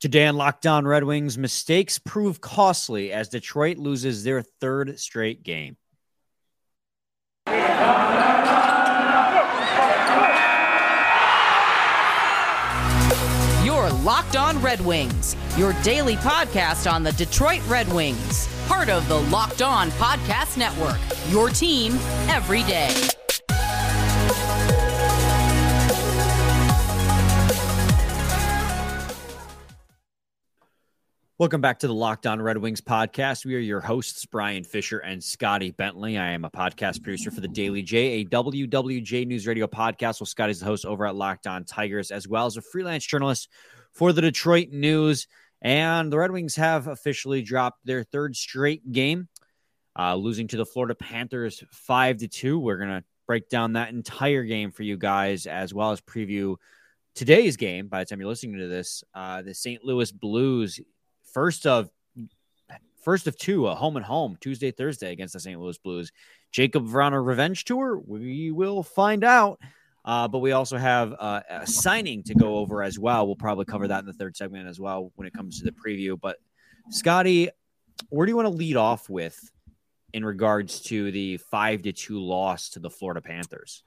Today on Locked On Red Wings, mistakes prove costly as Detroit loses their third straight game. Your Locked On Red Wings, your daily podcast on the Detroit Red Wings, part of the Locked On Podcast Network. Your team every day. Welcome back to the Locked On Red Wings podcast. We are your hosts, Brian Fisher and Scotty Bentley. I am a podcast producer for the Daily J, a WWJ News Radio podcast. Well, Scotty's the host over at Locked On Tigers, as well as a freelance journalist for the Detroit News. And the Red Wings have officially dropped their third straight game, uh, losing to the Florida Panthers five to two. We're gonna break down that entire game for you guys, as well as preview today's game. By the time you're listening to this, uh, the St. Louis Blues first of first of two, a home and home Tuesday, Thursday against the St. Louis Blues. Jakub Vrana revenge tour. We will find out. Uh, but we also have uh, a signing to go over as well. We'll probably cover that in the third segment as well when it comes to the preview. But Scotty, where do you want to lead off with in regards to the five to two loss to the Florida Panthers?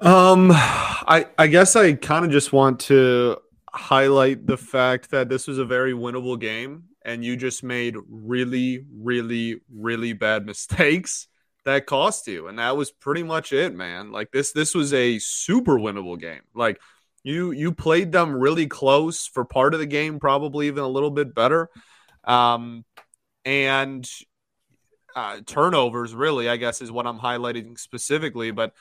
Um, I I guess I kind of just want to highlight the fact that this was a very winnable game and you just made really, really, really bad mistakes that cost you. And that was pretty much it, man. Like this, this was a super winnable game. Like you, you played them really close for part of the game, probably even a little bit better. Um, and uh, turnovers, really, I guess, is what I'm highlighting specifically. But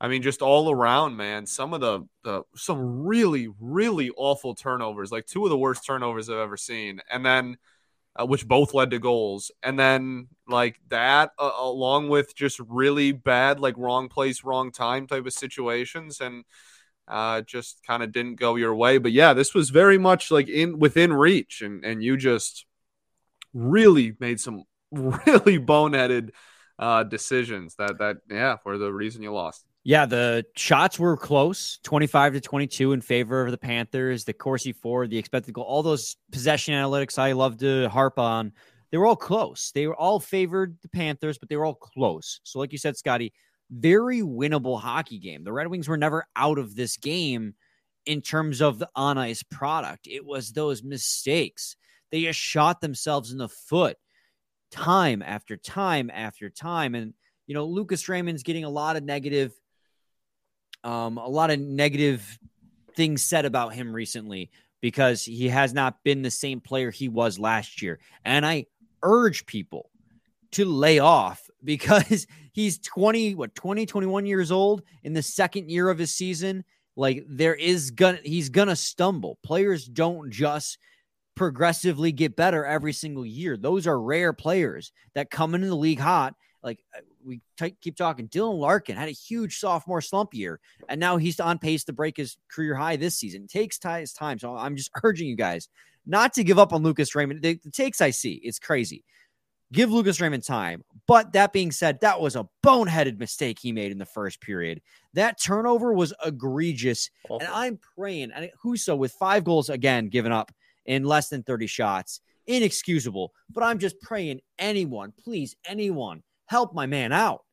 I mean, just all around, man. Some of the, the some really really awful turnovers, like two of the worst turnovers I've ever seen, and then uh, which both led to goals, and then like that, uh, along with just really bad, like wrong place, wrong time type of situations, and uh, just kind of didn't go your way. But yeah, this was very much like in within reach, and and you just really made some really boneheaded uh, decisions that that yeah were the reason you lost. Yeah, the shots were close, 25 to 22 in favor of the Panthers. The Corsi for, the expected goal, all those possession analytics I love to harp on, they were all close. They were all favored the Panthers, but they were all close. So, like you said, Scotty, very winnable hockey game. The Red Wings were never out of this game in terms of the on ice product. It was those mistakes. They just shot themselves in the foot time after time after time. And, you know, Lucas Raymond's getting a lot of negative um, a lot of negative things said about him recently because he has not been the same player he was last year. And I urge people to lay off because he's 20, what, 20, 21 years old in the second year of his season. Like there is gonna, he's gonna stumble. Players don't just progressively get better every single year. Those are rare players that come into the league hot. Like we t- keep talking. Dylan Larkin had a huge sophomore slump year, and now he's on pace to break his career high this season. It takes his time. So I'm just urging you guys not to give up on Lucas Raymond. The, the takes I see, it's crazy. Give Lucas Raymond time. But that being said, that was a boneheaded mistake he made in the first period. That turnover was egregious. And I'm praying, and Husso with five goals again given up in less than 30 shots, inexcusable. But I'm just praying anyone, please, anyone help my man out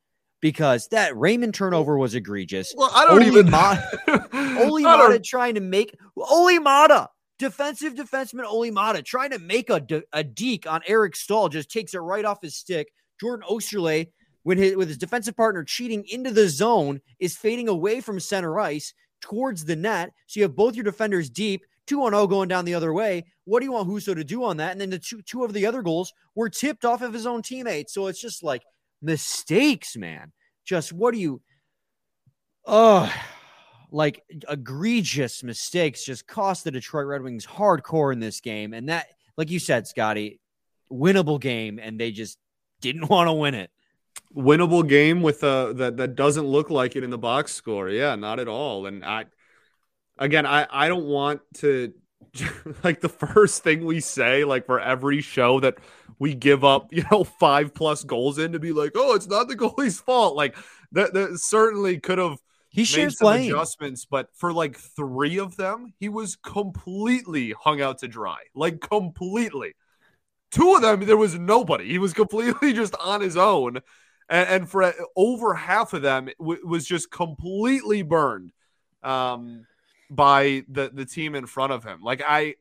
because that Raymond turnover was egregious. Well, I don't Oli even. Mata, Olli Maatta trying to make Olli Maatta, defensive defenseman Olli Maatta, trying to make a, a deke on Eric Staal, just takes it right off his stick. Jordan Oesterle, with his, with his defensive partner cheating into the zone, is fading away from center ice towards the net. So you have both your defenders deep. 2 on 0 going down the other way. What do you want Husso to do on that? And then the two, two of the other goals were tipped off of his own teammates. So it's just like mistakes, man. Just what do you, oh, like egregious mistakes just cost the Detroit Red Wings hardcore in this game. And that, like you said, Scotty, winnable game, and they just didn't want to win it. Winnable game with a that that doesn't look like it in the box score. Yeah, not at all. And I, again, I I don't want to like the first thing we say, like for every show that we give up, you know, five plus goals in to be like, oh, it's not the goalie's fault. Like that, that certainly could have He made some blame. adjustments, but for like three of them, he was completely hung out to dry. Like completely. Two of them, there was nobody. He was completely just on his own, and, and for over half of them, it w- was just completely burned um, by the the team in front of him. Like I,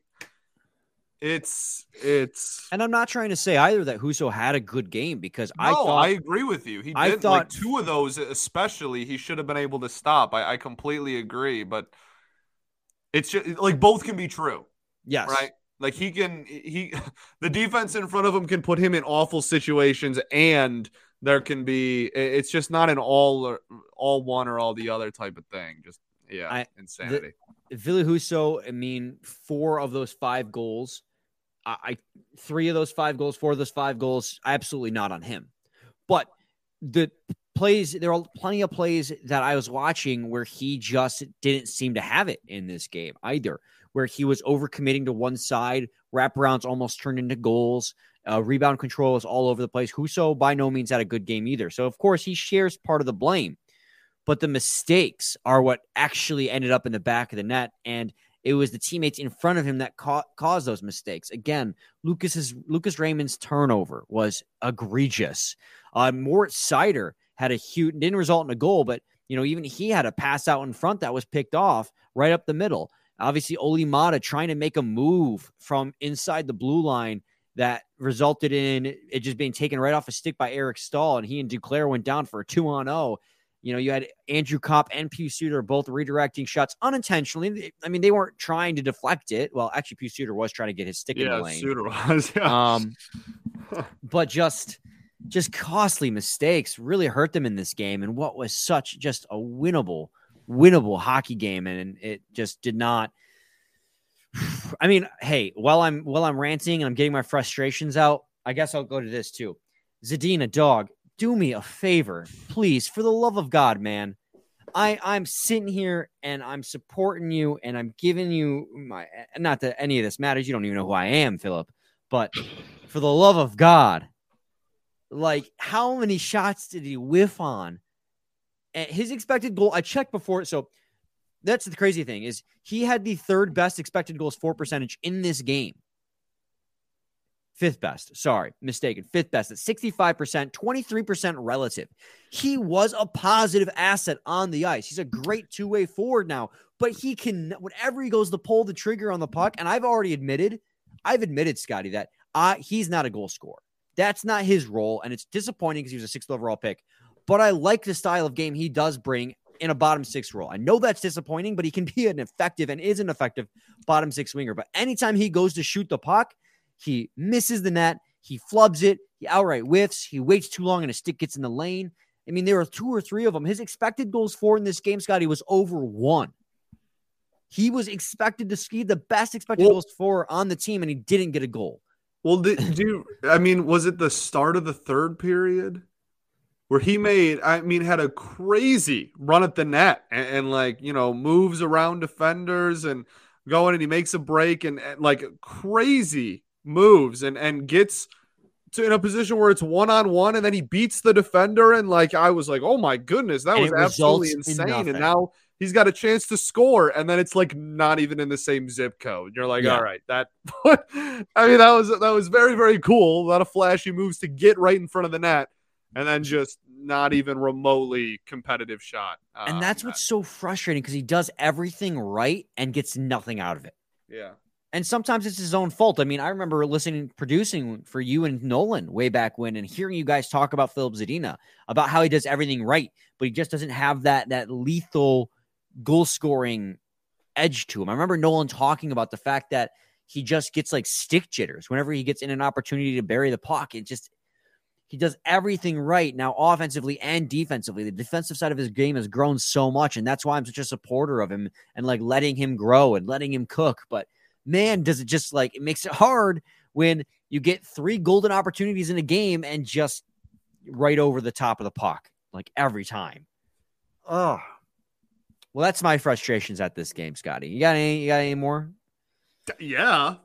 it's it's. And I'm not trying to say either that Husso had a good game because No, I thought I agree with you. He did I like thought- two of those, especially. He should have been able to stop. I, I completely agree, but it's just like both can be true. yes, right? Like he can he the defense in front of him can put him in awful situations and there can be it's just not an all or all one or all the other type of thing. Just yeah, I- insanity. Ville Husso, I mean, four of those five goals, I, I three of those five goals, four of those five goals, absolutely not on him. But the plays, there are plenty of plays that I was watching where he just didn't seem to have it in this game either, where he was overcommitting to one side, wraparounds almost turned into goals. Uh, rebound control is all over the place. Huso by no means had a good game either. So, of course, he shares part of the blame but the mistakes are what actually ended up in the back of the net. And it was the teammates in front of him that ca- caused those mistakes. Again lucas's lucas raymond's turnover was egregious. Uh Moritz Seider had a huge didn't result in a goal but you know even he had a pass out in front that was picked off right up the middle. Obviously Olli Maatta trying to make a move from inside the blue line that resulted in it just being taken right off a stick by Eric Staal, and he and Duclair went down for a two on zero. You know, you had Andrew Copp and Pew Suter both redirecting shots unintentionally. I mean, they weren't trying to deflect it. Well, actually, Pew Suter was trying to get his stick in the yeah, lane. Suter was. Yeah. Um, but just just costly mistakes really hurt them in this game, and what was such just a winnable, winnable hockey game, and it just did not. I mean, hey, while I'm while I'm ranting and I'm getting my frustrations out, I guess I'll go to this too. Zadina, dog, do me a favor, please, for the love of God, man. I I'm sitting here and I'm supporting you and I'm giving you my not that any of this matters. You don't even know who I am, Filip, but for the love of God, like how many shots did he whiff on? And his expected goal, I checked before, so that's the crazy thing is he had the third best expected goals for percentage in this game. Fifth best, sorry, mistaken. Fifth best at 65%, 23% relative. He was a positive asset on the ice. He's a great two way forward now, but he can, whenever he goes to pull the trigger on the puck, and I've already admitted, I've admitted, Scotty, that uh, he's not a goal scorer. That's not his role, and it's disappointing because he was a sixth overall pick. But I like the style of game he does bring in a bottom six role. I know that's disappointing, but he can be an effective and is an effective bottom six winger. But anytime he goes to shoot the puck, he misses the net, he flubs it, he outright whiffs, he waits too long and his stick gets in the lane. I mean, there were two or three of them. His expected goals for in this game, Scotty, was over one. He was expected to ski the best expected Well- goals for on the team, and he didn't get a goal. Well, did, do you, I mean, was it the start of the third period where he made, I mean, had a crazy run at the net and, and like, you know, moves around defenders and going and he makes a break and, and like crazy moves and, and gets to in a position where it's one on one and then he beats the defender. And like, I was like, oh my goodness, that was absolutely results in insane. And now he's got a chance to score and then it's like not even in the same zip code you're like Yeah. all right that i mean that was that was very very cool a lot of flashy moves to get right in front of the net and then just not even remotely competitive shot uh, And that's what's so frustrating because he does everything right and gets nothing out of it. yeah And sometimes it's his own fault. I mean, I remember listening, producing for you and Nolan way back when, and hearing you guys talk about Filip Zadina about how he does everything right, but he just doesn't have that that lethal goal scoring edge to him. I remember Nolan talking about the fact that he just gets like stick jitters whenever he gets in an opportunity to bury the puck. It just he does everything right now, offensively and defensively. The defensive side of his game has grown so much, and that's why I'm such a supporter of him and like letting him grow and letting him cook. But man, does it just like it makes it hard when you get three golden opportunities in a game and just right over the top of the puck, like every time. Oh, well, that's my frustrations at this game, Scotty. You got any? You got any more? yeah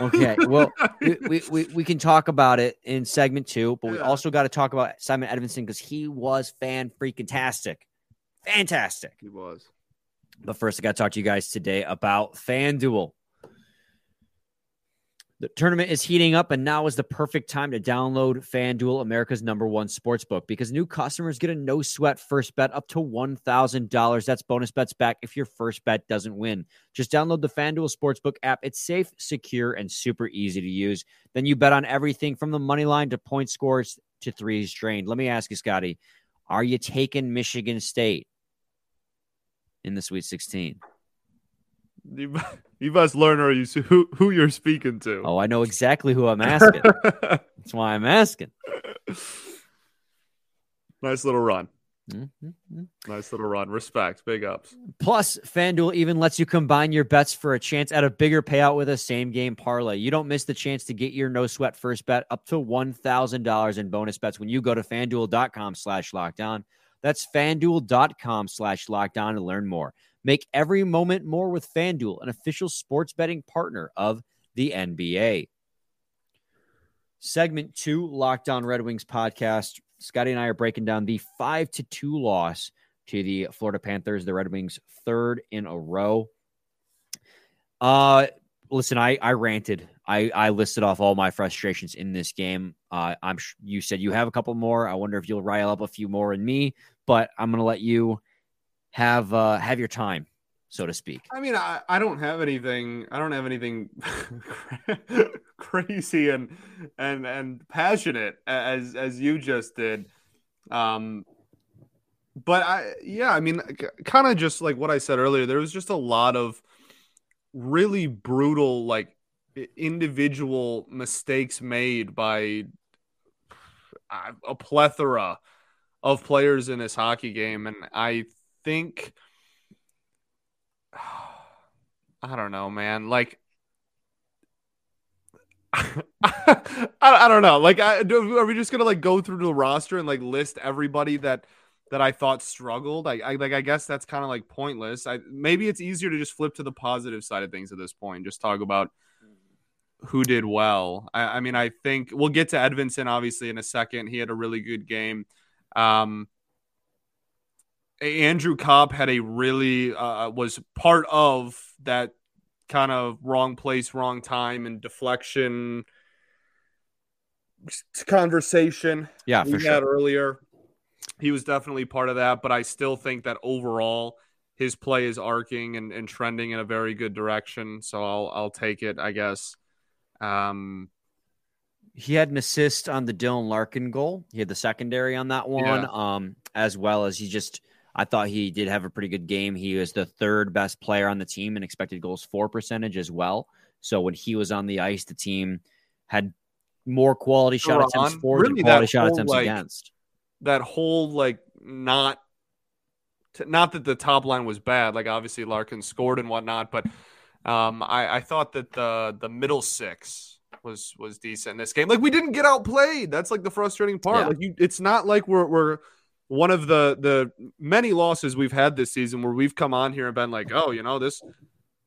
Okay. Well, we, we, we, can talk about it in segment two, but we Yeah. also got to talk about Simon Edvinsson because he was fan freaking tastic. fantastic. He was. But first, I got to talk to you guys today about FanDuel. The tournament is heating up, and now is the perfect time to download FanDuel, America's number one sports book, because new customers get a no sweat first bet up to $1,000. That's bonus bets back if your first bet doesn't win. Just download the FanDuel Sportsbook app. It's safe, secure, and super easy to use. Then you bet on everything from the money line to point scores to threes drained. Let me ask you, Scotty, are you taking Michigan State in the Sweet 16? You, you must learn or you who who you're speaking to. Oh, I know exactly who I'm asking. That's why I'm asking. nice little run. Mm-hmm. Nice little run. Respect. Big ups. Plus, FanDuel even lets you combine your bets for a chance at a bigger payout with a same game parlay. You don't miss the chance to get your no sweat first bet up to $1,000 in bonus bets when you go to fanduel.com slash lockdown. That's fanduel.com slash lockdown to learn more. Make every moment more with FanDuel, an official sports betting partner of the NBA. Segment two, Locked On Red Wings podcast. Scotty and I are breaking down the five to two loss to the Florida Panthers, the Red Wings' third in a row. Uh, listen, I I ranted. I I listed off all my frustrations in this game. Uh, I'm you said you have a couple more. I wonder if you'll rile up a few more in me, but I'm gonna let you have uh, have your time, so to speak. I mean, I, I don't have anything. I don't have anything crazy and and and passionate as as you just did. Um, but I yeah, I mean, kind of just like what I said earlier. There was just a lot of really brutal, like individual mistakes made by a plethora of players in this hockey game, and I think I don't know, man. Like I, I don't know. Like, I, are we just gonna like go through the roster and like list everybody that that I thought struggled? I, I like. I guess that's kind of like pointless. I maybe it's easier to just flip to the positive side of things at this point. Just talk about who did well. I, I mean, I think we'll get to Edvinsson obviously in a second. He had a really good game. Um, Andrew Copp had a really uh, was part of that kind of wrong place, wrong time, and deflection conversation. Yeah, we for had sure. earlier. He was definitely part of that, but I still think that overall his play is arcing and, and trending in a very good direction. So I'll I'll take it, I guess. Um, he had an assist on the Dylan Larkin goal. He had the secondary on that one, Yeah. um, as well as he just. I thought he did have a pretty good game. He was the third best player on the team in expected goals for percentage as well. So when he was on the ice, the team had more quality shot attempts for really than quality shot whole, attempts like, against. that whole like not t- not that the top line was bad like obviously larkin scored and whatnot but um i i thought that the the middle six was was decent in this game like we didn't get outplayed that's like the frustrating part Yeah. like you it's not like we're we're one of the the many losses we've had this season where we've come on here and been like oh you know this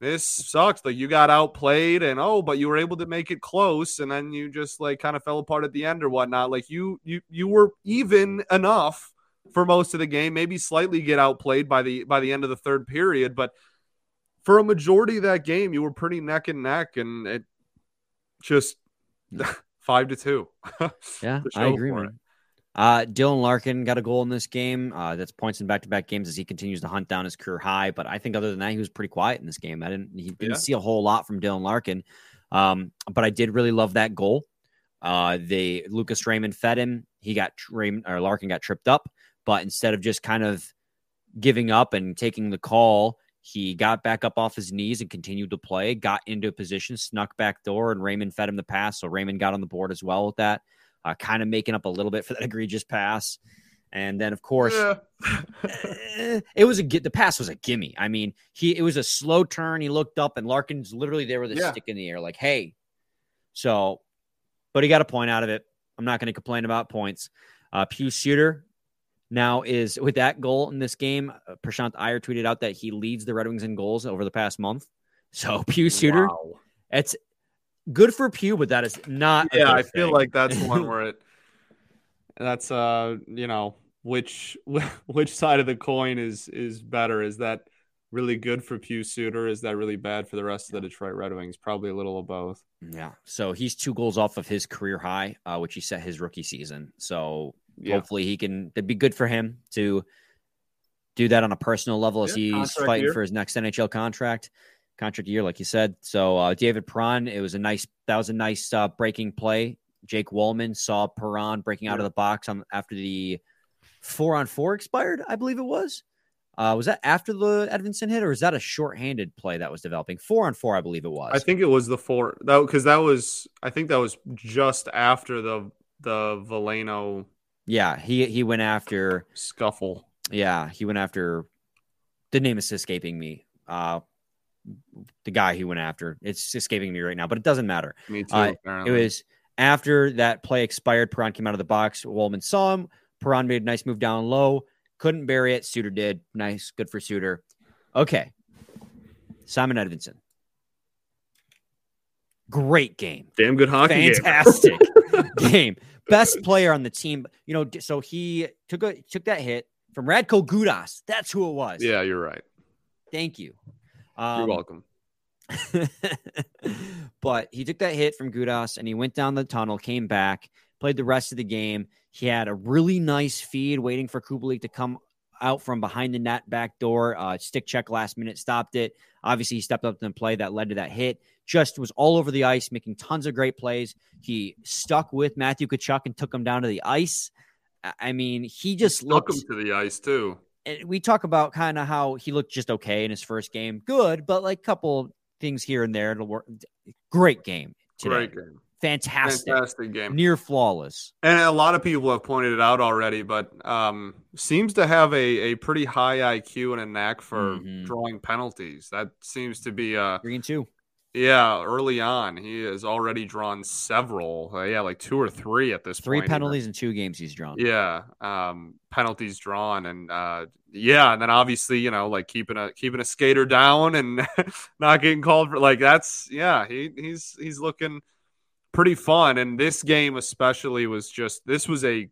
this sucks. Like you got outplayed and oh but you were able to make it close and then you just like kind of fell apart at the end or whatnot. Like you you you were even enough for most of the game maybe slightly get outplayed by the by the end of the third period but for a majority of that game you were pretty neck and neck and it just five to two. Yeah, I agree, man. Uh, Dylan Larkin got a goal in this game. Uh, that's points in back-to-back games as he continues to hunt down his career high. But I think other than that, he was pretty quiet in this game. I didn't he didn't Yeah. see a whole lot from Dylan Larkin. Um, but I did really love that goal. Uh, they Lucas Raymond fed him. He got Raymond or Larkin got tripped up, but instead of just kind of giving up and taking the call, he got back up off his knees and continued to play. Got into a position, snuck back door, and Raymond fed him the pass. So Raymond got on the board as well with that uh, kind of making up a little bit for that egregious pass. And then, of course, Yeah. eh, it was a the pass was a gimme. I mean, he it was a slow turn. He looked up, and Larkin's literally there with a Yeah. stick in the air, like, "Hey." So, but he got a point out of it. I'm not going to complain about points. Uh, Pew Suter now is with that goal in this game. Uh, Prashant Iyer tweeted out that he leads the Red Wings in goals over the past month. So Pew Suter, Wow. it's good for Pew, but that is not. yeah i feel thing. like that's one where it that's uh you know which which side of the coin is is better? Is that really good for Pius Suter? Is that really bad for the rest of the Detroit Red Wings? Probably a little of both. Yeah. So he's two goals off of his career high, uh, which he set his rookie season. So yeah. hopefully he can. It'd be good for him to do that on a personal level as yeah, he's fighting year. for his next NHL contract contract year, like you said. So uh, David Perron, it was a nice that was a nice uh, breaking play. Jake Walman saw Perron breaking out of the box on after the four on four expired, I believe it was. Uh, was that after the Edvinsson hit, or is that a short-handed play that was developing? Four on four, I believe it was. I think it was the four that because that was I think that was just after the the Veleno. Yeah, he he went after scuffle. Yeah, he went after. The name is escaping me. Uh, the guy he went after. It's escaping me right now, but it doesn't matter. Me too. Uh, it was after that play expired. Perron came out of the box. Walman saw him. Perron made a nice move down low. Couldn't bury it. Suter did. Nice. Good for Suter. Okay. Simon Edvinsson. Great game. Damn good hockey Fantastic game. game. Best player on the team. You know, so he took a took that hit from Radko Gudas. That's who it was. Yeah, you're right. Thank you. Um, you're welcome. but he took that hit from Gudas and he went down the tunnel, came back, played the rest of the game. He had a really nice feed waiting for Kubalik to come out from behind the net back door. Uh, stick check last minute, stopped it. Obviously, he stepped up to the play that led to that hit. Just was all over the ice, making tons of great plays. He stuck with Matthew Tkachuk and took him down to the ice. I mean, he just he looked him to the ice too. We talk about kind of how he looked just okay in his first game, good, but like a couple things here and there. It'll work. Great game. Today. Great game fantastic, fantastic game, near flawless. And a lot of people have pointed it out already, but um, seems to have a, a pretty high IQ and a knack for mm-hmm. drawing penalties. That seems to be uh green two. Yeah, early on, he has already drawn several. Uh, yeah, like two or three at this three point. Three penalties in two games he's drawn. Yeah, um, penalties drawn, and uh, yeah, and then obviously, you know, like keeping a keeping a skater down and not getting called for like that's yeah, he he's he's looking pretty fun. And this game especially was just this was a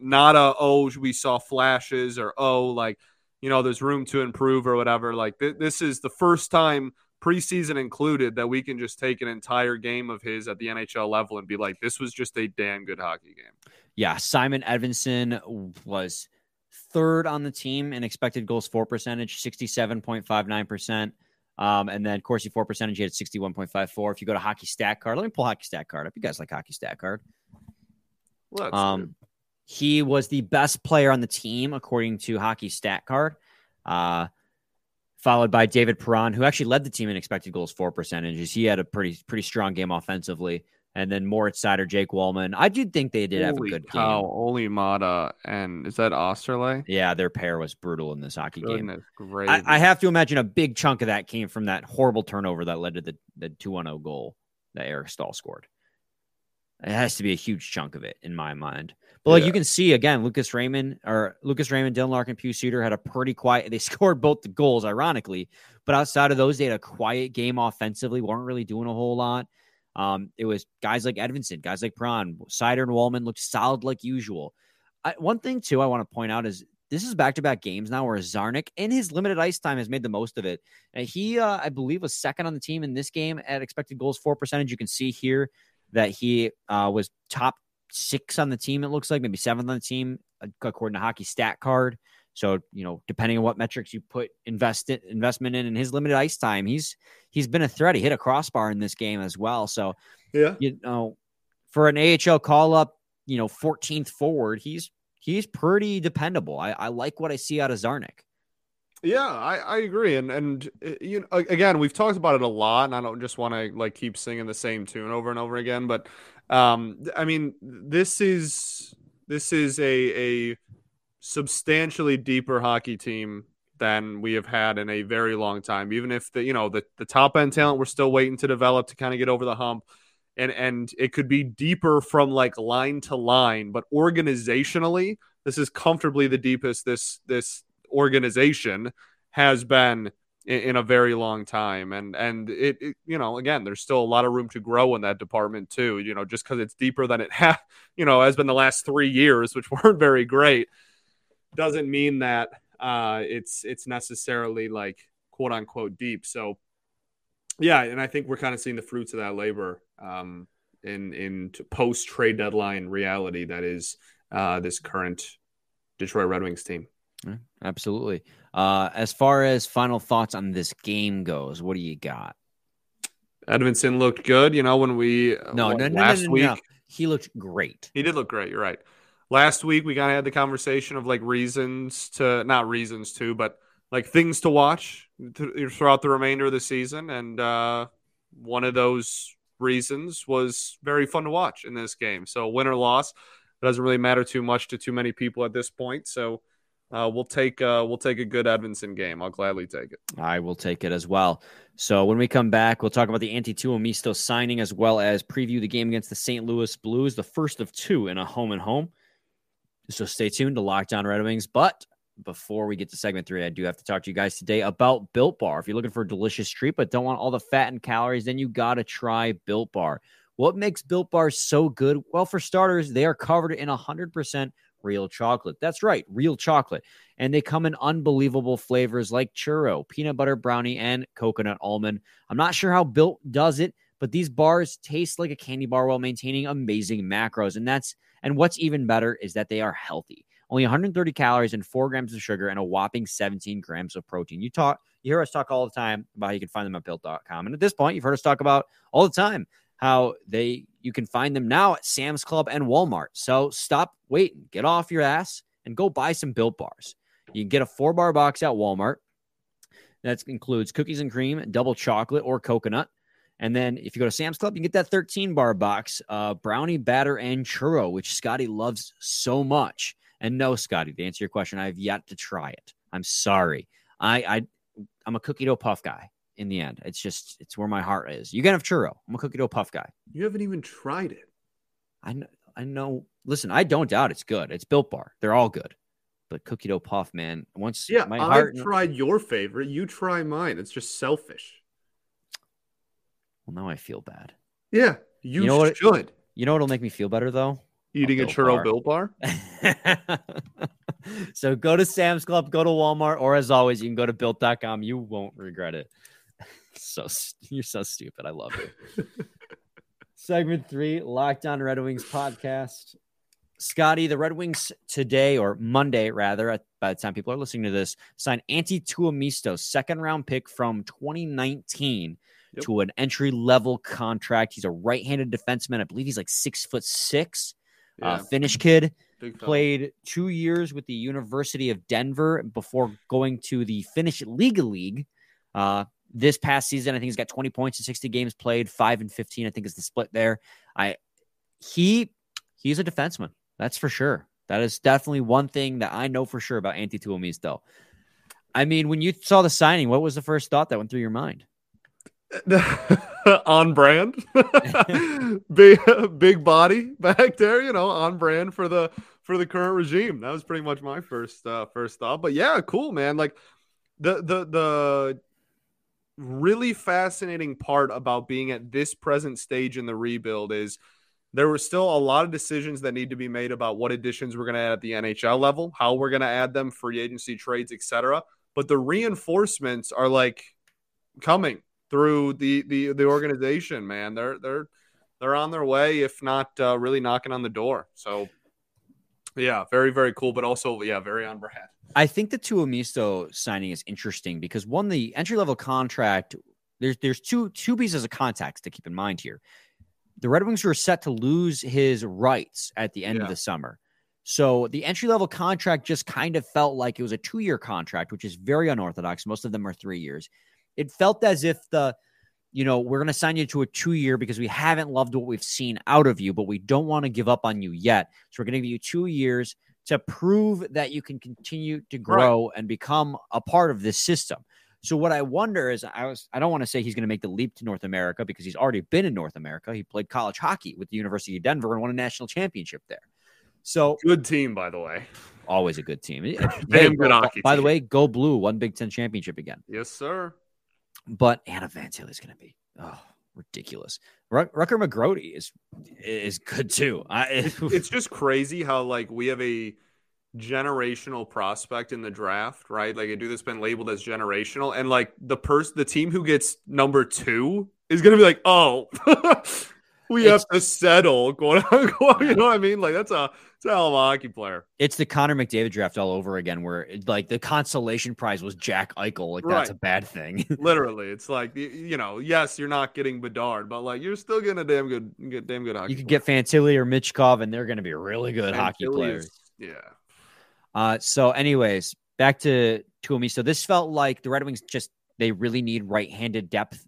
not a oh we saw flashes or oh like you know there's room to improve or whatever. Like th- this is the first time preseason included that we can just take an entire game of his at the NHL level and be like this was just a damn good hockey game. Yeah, Simon Edvinsson was third on the team in expected goals for percentage, 67.59%. Um, and then Corsi for percentage, he had 61.54. If you go to hockey stat card, let me pull hockey stat card up. You guys like hockey stat card. Well, um, he was the best player on the team according to hockey stat card. Uh, followed by David Perron, who actually led the team in expected goals for percentages. He had a pretty pretty strong game offensively and then Moritz Seider, Jake Walman. I do think they did Holy have a good cow, game. Maatta and is that Oesterle? Yeah, their pair was brutal in this hockey Goodness, game. Great. I, I, have to imagine a big chunk of that came from that horrible turnover that led to the the two one zero oh goal that Eric Staal scored. It has to be a huge chunk of it in my mind. But like yeah. you can see again, Lucas Raymond or Lucas Raymond, Dylan Larkin, Pius Suter had a pretty quiet. They scored both the goals, ironically, but outside of those, they had a quiet game offensively. weren't really doing a whole lot. Um, it was guys like Edvinsson, guys like Perron, Seider, and Walman looked solid like usual. I, one thing too I want to point out is this is back to back games now where Czarnik in his limited ice time has made the most of it. And he, uh, I believe, was second on the team in this game at expected goals for percentage. You can see here that he uh, was top six on the team. It looks like maybe seventh on the team according to Hockey Stat Card. So you know, depending on what metrics you put invest investment in in his limited ice time, he's he's been a threat. He hit a crossbar in this game as well. So yeah, you know, for an AHL call up, you know, 14th forward, he's he's pretty dependable. I, I like what I see out of Czarnik. Yeah, I, I agree, and and uh, you know, again, we've talked about it a lot, and I don't just want to like keep singing the same tune over and over again, but um, I mean, this is this is a a substantially deeper hockey team than we have had in a very long time. Even if the you know the the top end talent we're still waiting to develop to kind of get over the hump, and and it could be deeper from like line to line, but organizationally, this is comfortably the deepest this this organization has been in, in a very long time. And and it, it, you know again, there's still a lot of room to grow in that department too. You know, just because it's deeper than it ha you know has been the last three years, which weren't very great doesn't mean that uh, it's it's necessarily like quote unquote deep. So yeah, and I think we're kind of seeing the fruits of that labor um, in in post trade deadline reality that is uh, this current Detroit Red Wings team. Absolutely. Uh, as far as final thoughts on this game goes, what do you got? Edvinsson looked good. You know when we no no no last no, no, week no. he looked great. He did look great. You're right. Last week we kind of had the conversation of like reasons to not reasons to, but like things to watch throughout the remainder of the season, and uh, one of those reasons was very fun to watch in this game. So win or loss, it doesn't really matter too much to too many people at this point. So uh, we'll take uh, we'll take a good Edvinsson game. I'll gladly take it. I will take it as well. So when we come back, we'll talk about the Antti Tuomisto signing as well as preview the game against the St. Louis Blues, the first of two in a home and home. So stay tuned to Locked On Red Wings. But before we get to segment three, I do have to talk to you guys today about Built Bar. If you're looking for a delicious treat but don't want all the fat and calories, then you got to try Built Bar. What makes Built Bars so good? Well, for starters, they are covered in 100% real chocolate. That's right, real chocolate. And they come in unbelievable flavors like churro, peanut butter brownie, and coconut almond. I'm not sure how Built does it, but these bars taste like a candy bar while maintaining amazing macros. And that's and what's even better is that they are healthy. Only 130 calories and four grams of sugar and a whopping 17 grams of protein. You talk, you hear us talk all the time about how you can find them at built.com. And at this point, you've heard us talk about all the time how they you can find them now at Sam's Club and Walmart. So stop waiting, get off your ass and go buy some built bars. You can get a four bar box at Walmart. That includes cookies and cream, double chocolate, or coconut. And then if you go to Sam's Club, you can get that 13 bar box, uh, brownie batter and churro, which Scotty loves so much. And no, Scotty, to answer your question, I have yet to try it. I'm sorry. I, I I'm a cookie dough puff guy in the end. It's just it's where my heart is. You can have churro. I'm a cookie dough puff guy. You haven't even tried it. I know. I know. Listen, I don't doubt it's good. It's built bar. They're all good. But cookie dough puff, man. Once yeah, my heart I've tried your favorite. You try mine. It's just selfish. Well, now I feel bad. Yeah, you, you know what should. You know what'll make me feel better though? Eating a, churro bar. built bar. so go to Sam's Club, go to Walmart, or as always, you can go to built.com. You won't regret it. So you're so stupid. I love it. Segment three, Locked On Red Wings podcast. Scotty, the Red Wings today or Monday, rather, by the time people are listening to this, signed Antti Tuomisto, second round pick from 2019 yep. to an entry level contract. He's a right handed defenseman. I believe he's like six foot six, uh, yeah. uh, Finnish kid. Played two years with the University of Denver before going to the Finnish Liiga League. Uh, this past season, I think he's got 20 points in 60 games played, five and 15. I think is the split there. I he he's a defenseman. That's for sure. That is definitely one thing that I know for sure about Antti Tuomisto. I mean, when you saw the signing, what was the first thought that went through your mind? on brand, big big body back there, you know, on brand for the for the current regime. That was pretty much my first uh, first thought. But yeah, cool, man. Like the the the really fascinating part about being at this present stage in the rebuild is there were still a lot of decisions that need to be made about what additions we're going to add at the NHL level, how we're going to add them, free agency trades, etc. But the reinforcements are like coming through the the the organization. Man, they're they're they're on their way, if not uh, really knocking on the door. So, yeah, very very cool, but also yeah, very on brand. I think the Tuomisto signing is interesting because one, the entry level contract, there's there's two two pieces of context to keep in mind here. The Red Wings were set to lose his rights at the end yeah. of the summer. So the entry level contract just kind of felt like it was a two year contract, which is very unorthodox. Most of them are three years. It felt as if the, you know, we're going to sign you to a two year because we haven't loved what we've seen out of you, but we don't want to give up on you yet. So we're going to give you two years to prove that you can continue to grow right. and become a part of this system. So what I wonder is I was I don't want to say he's going to make the leap to North America because he's already been in North America. He played college hockey with the University of Denver and won a national championship there. So good team, by the way. Always a good team. hey, good hockey by team. the way, go blue, one Big Ten championship again. Yes, sir. But Anna Van is going to be oh ridiculous. Rutger McGroarty is is good too. I, it's just crazy how like we have a generational prospect in the draft, right? Like a dude that's been labeled as generational, and like the person, the team who gets number two is gonna be like, oh, we it's, have to settle. Going, on, you know what I mean? Like that's a it's a hell of a hockey player. It's the Connor McDavid draft all over again, where it, like the consolation prize was Jack Eichel. Like right. that's a bad thing. Literally, it's like you know, yes, you're not getting Bedard, but like you're still getting a damn good, damn good hockey. You could get Fantilli or Michkov, and they're going to be really good Fantilli hockey players. Is, yeah. Uh, so, anyways, back to Tuomi. So this felt like the Red Wings just they really need right-handed depth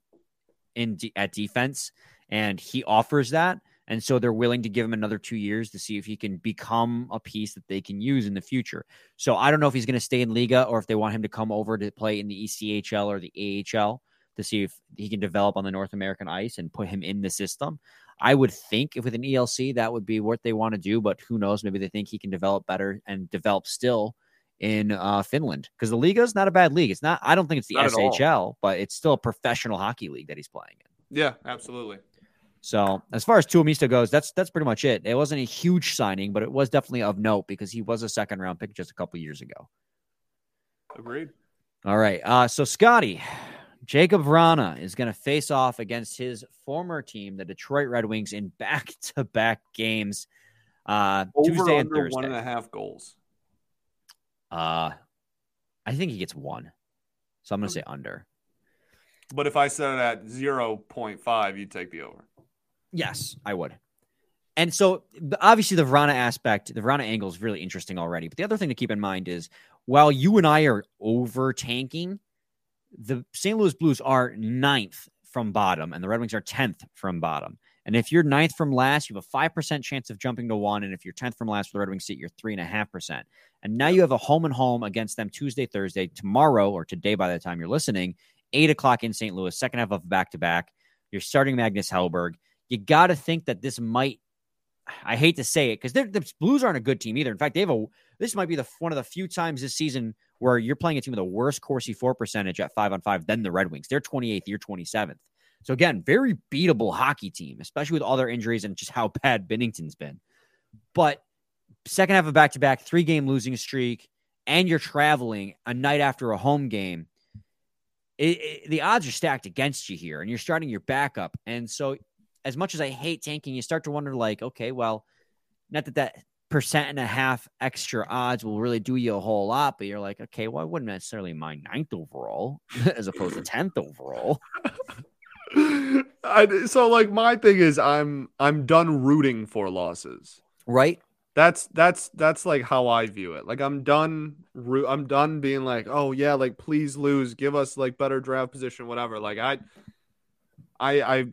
in at defense, and he offers that. And so they're willing to give him another two years to see if he can become a piece that they can use in the future. So I don't know if he's going to stay in Liiga or if they want him to come over to play in the ECHL or the AHL to see if he can develop on the North American ice and put him in the system. I would think if with an ELC that would be what they want to do, but who knows? Maybe they think he can develop better and develop still in uh, Finland because the Liiga is not a bad league. It's not. I don't think it's the not SHL, but it's still a professional hockey league that he's playing in. Yeah, absolutely. So as far as Tuomisto goes, that's that's pretty much it. It wasn't a huge signing, but it was definitely of note because he was a second round pick just a couple years ago. Agreed. All right. Uh, so Scotty, Jakub Vrana is going to face off against his former team, the Detroit Red Wings, in back to back games. Uh, Over Tuesday and Thursday. one and a half goals. Uh, I think he gets one, so I'm going to say under. But if I set it at zero point five, you'd take the over. Yes, I would. And so obviously the Vrana aspect, the Vrana angle is really interesting already. But the other thing to keep in mind is while you and I are over tanking, the St. Louis Blues are ninth from bottom and the Red Wings are 10th from bottom. And if you're ninth from last, you have a 5% chance of jumping to one. And if you're 10th from last for the Red Wings seat, you're 3.5%. And now you have a home and home against them Tuesday, Thursday, tomorrow, or today by the time you're listening, 8 o'clock in St. Louis, second half of back to back. You're starting Magnus Hellberg you got to think that this might. I hate to say it because the Blues aren't a good team either. In fact, they have a. This might be the one of the few times this season where you're playing a team with a worse Corsi for percentage at five on five than the Red Wings. They're 28th, you're 27th. So again, very beatable hockey team, especially with all their injuries and just how bad Binnington's been. But second half of back to back, three game losing streak, and you're traveling a night after a home game. It, it, the odds are stacked against you here, and you're starting your backup. And so as much as I hate tanking, you start to wonder, like, okay, well, not that that percent and a half extra odds will really do you a whole lot, but you're like, okay, well, I wouldn't necessarily mind ninth overall as opposed to tenth overall. I, so like my thing is I'm I'm done rooting for losses. Right. That's that's that's like how I view it. Like I'm done I'm done being like, "Oh yeah, like please lose, give us like better draft position whatever." Like I I I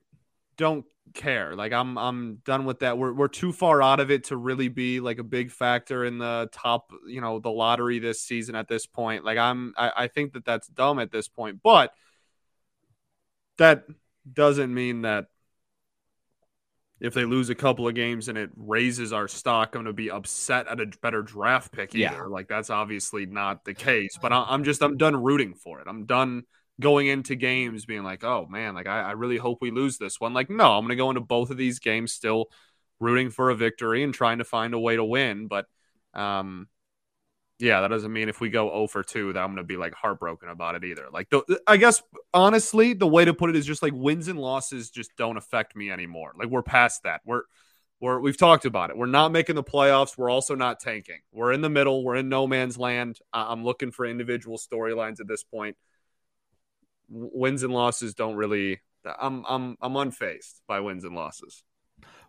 don't care. Like I'm I'm done with that. We're we're too far out of it to really be like a big factor in the top, you know, the lottery this season at this point. Like I'm I, I think that that's dumb at this point. But that doesn't mean that if they lose a couple of games and it raises our stock, I'm going to be upset at a better draft pick either. Yeah. Like that's obviously not the case. But I, am just I'm done rooting for it. I'm done going into games being like, oh man, like I, I really hope we lose this one. Like, no, I'm going to go into both of these games still rooting for a victory and trying to find a way to win. But, um, yeah, that doesn't mean if we go 0 for 2 that I'm going to be like heartbroken about it either. Like, the, I guess honestly, the way to put it is just like wins and losses just don't affect me anymore. Like, we're past that. We're, we're, we've talked about it. We're not making the playoffs. We're also not tanking. We're in the middle. We're in no man's land. I'm looking for individual storylines at this point wins and losses don't really. I'm I'm I'm unfazed by wins and losses.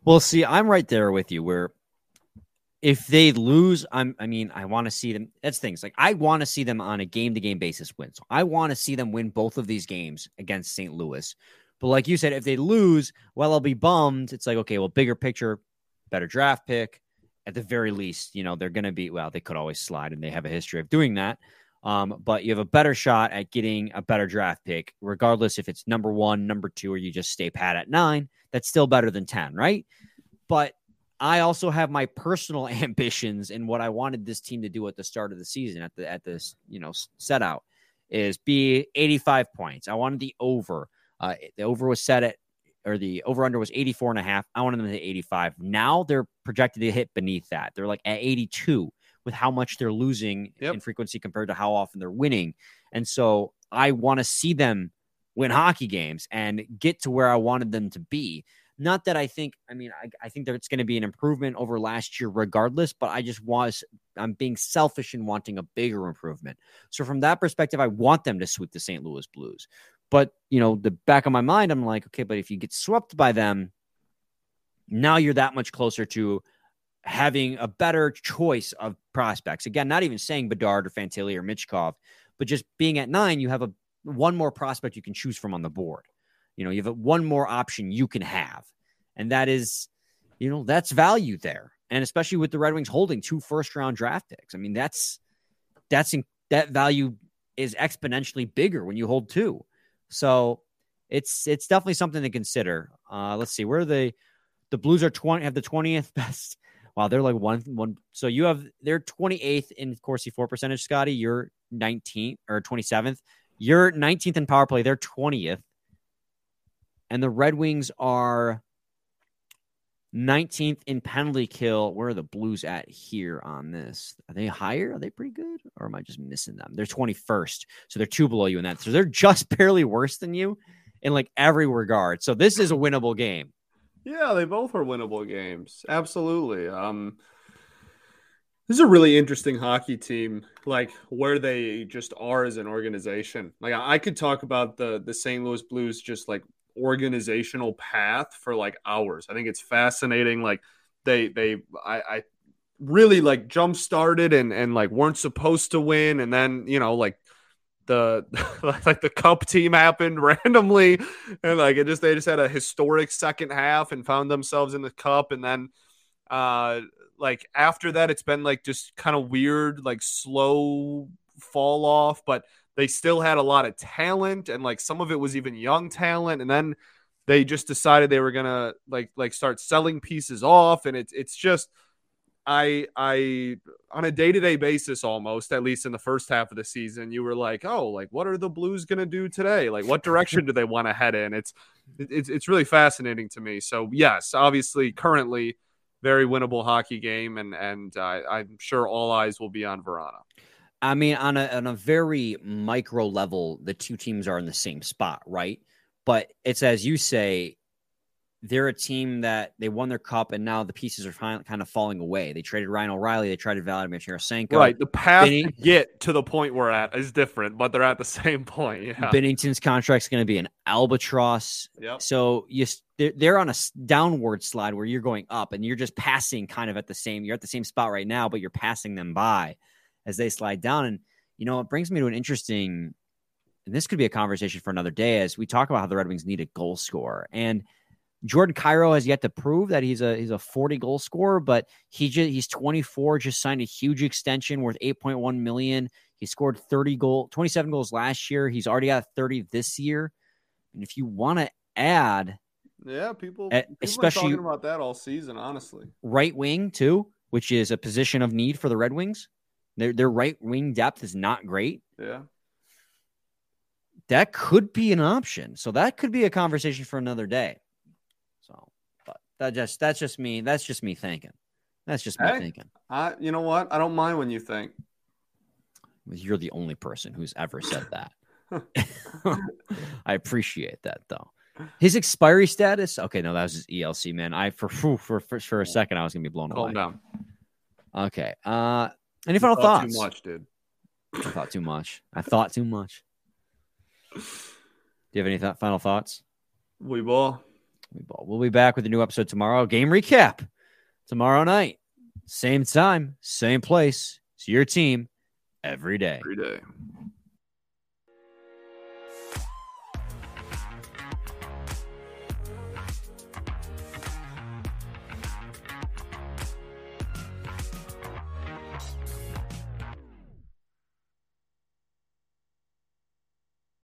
Well, see, I'm right there with you. Where if they lose, I'm. I mean, I want to see them. That's things like I want to see them on a game to game basis win. So I want to see them win both of these games against St. Louis. But like you said, if they lose, well, I'll be bummed. It's like okay, well, bigger picture, better draft pick. At the very least, you know they're going to be. Well, they could always slide, and they have a history of doing that. Um, but you have a better shot at getting a better draft pick, regardless if it's number one, number two, or you just stay pat at nine. That's still better than 10, right? But I also have my personal ambitions and what I wanted this team to do at the start of the season, at the at this, you know, set out is be 85 points. I wanted the over. Uh, the over was set at or the over under was 84 and a half. I wanted them to 85. Now they're projected to hit beneath that. They're like at 82 with how much they're losing Yep. in frequency compared to how often they're winning. And so I want to see them win hockey games and get to where I wanted them to be. Not that I think, I mean, I, I think that it's going to be an improvement over last year, regardless, but I just was, I'm being selfish in wanting a bigger improvement. So, from that perspective, I want them to sweep the St. Louis Blues. But, you know, the back of my mind, I'm like, okay, but if you get swept by them, now you're that much closer to having a better choice of prospects. Again, not even saying Bedard or Fantilli or Michkov, but just being at nine, you have a one more prospect you can choose from on the board. You know, you have a, one more option you can have, and that is, you know, that's value there. And especially with the Red Wings holding two first round draft picks, I mean, that's that's that value is exponentially bigger when you hold two. So it's it's definitely something to consider. Uh, let's see where the the Blues are twenty have the twentieth best. Wow, they're like one one. So you have they're twenty eighth in Corsi for percentage. Scotty, you're nineteenth or twenty seventh. You're nineteenth in power play. They're twentieth, and the Red Wings are nineteenth in penalty kill. Where are the Blues at here on this? Are they higher? Are they pretty good, or am I just missing them? They're twenty first, so they're two below you in that. So they're just barely worse than you in like every regard. So this is a winnable game. Yeah, they both are winnable games. Absolutely. Um this is a really interesting hockey team, like where they just are as an organization. Like I could talk about the the St. Louis Blues just like organizational path for like hours. I think it's fascinating. Like they they I, I really like jump started and and like weren't supposed to win, and then you know like the like the cup team happened randomly and like it just they just had a historic second half and found themselves in the cup and then uh like after that it's been like just kind of weird like slow fall off but they still had a lot of talent and like some of it was even young talent and then they just decided they were gonna like like start selling pieces off and it's it's just I I on a day-to-day basis almost at least in the first half of the season you were like oh like what are the blues going to do today? Like what direction do they want to head in? It's it's it's really fascinating to me. So yes obviously currently very winnable hockey game and and uh, I'm sure all eyes will be on Vrana. I mean, on a on a very micro level, the two teams are in the same spot, right? But it's as you say, they're a team that they won their cup, and now the pieces are kind of falling away. They traded Ryan O'Reilly, they traded Vladimir Tarasenko. right the path Benny- to get to the point we're at is different but they're at the same point yeah Binnington's contract's going to be an albatross. yep So you they're, they're on a downward slide where you're going up, and you're just passing kind of at the same. You're at the same spot right now, but you're passing them by as they slide down. And you know, it brings me to an interesting. And this could be a conversation for another day, as we talk about how the Red Wings need a goal scorer. And Jordan Kyrou has yet to prove that he's a he's a 40 goal scorer, but he just he's 24, just signed a huge extension worth 8.1 million. He scored 30 goal, 27 goals last year. He's already got 30 this year. And if you want to add yeah people, people especially- talking about that all season honestly right wing too, which is a position of need for the Red Wings. Their their right wing depth is not great. yeah That could be an option. So that could be a conversation for another day. That just that's just me. That's just me thinking. That's just me Hey. thinking. I you know what I don't mind when you think You're the only person who's ever said that. I appreciate that though. His expiry status. Okay, no, that was his ELC man. I for for for, for a second I was gonna be blown away. calm down Okay. Uh, any final Thought thoughts? too much dude I thought too much. I thought too much. Do you have any th- final thoughts? we ball. We'll be back with a new episode tomorrow. Game recap tomorrow night. Same time, same place. It's your team every day. every day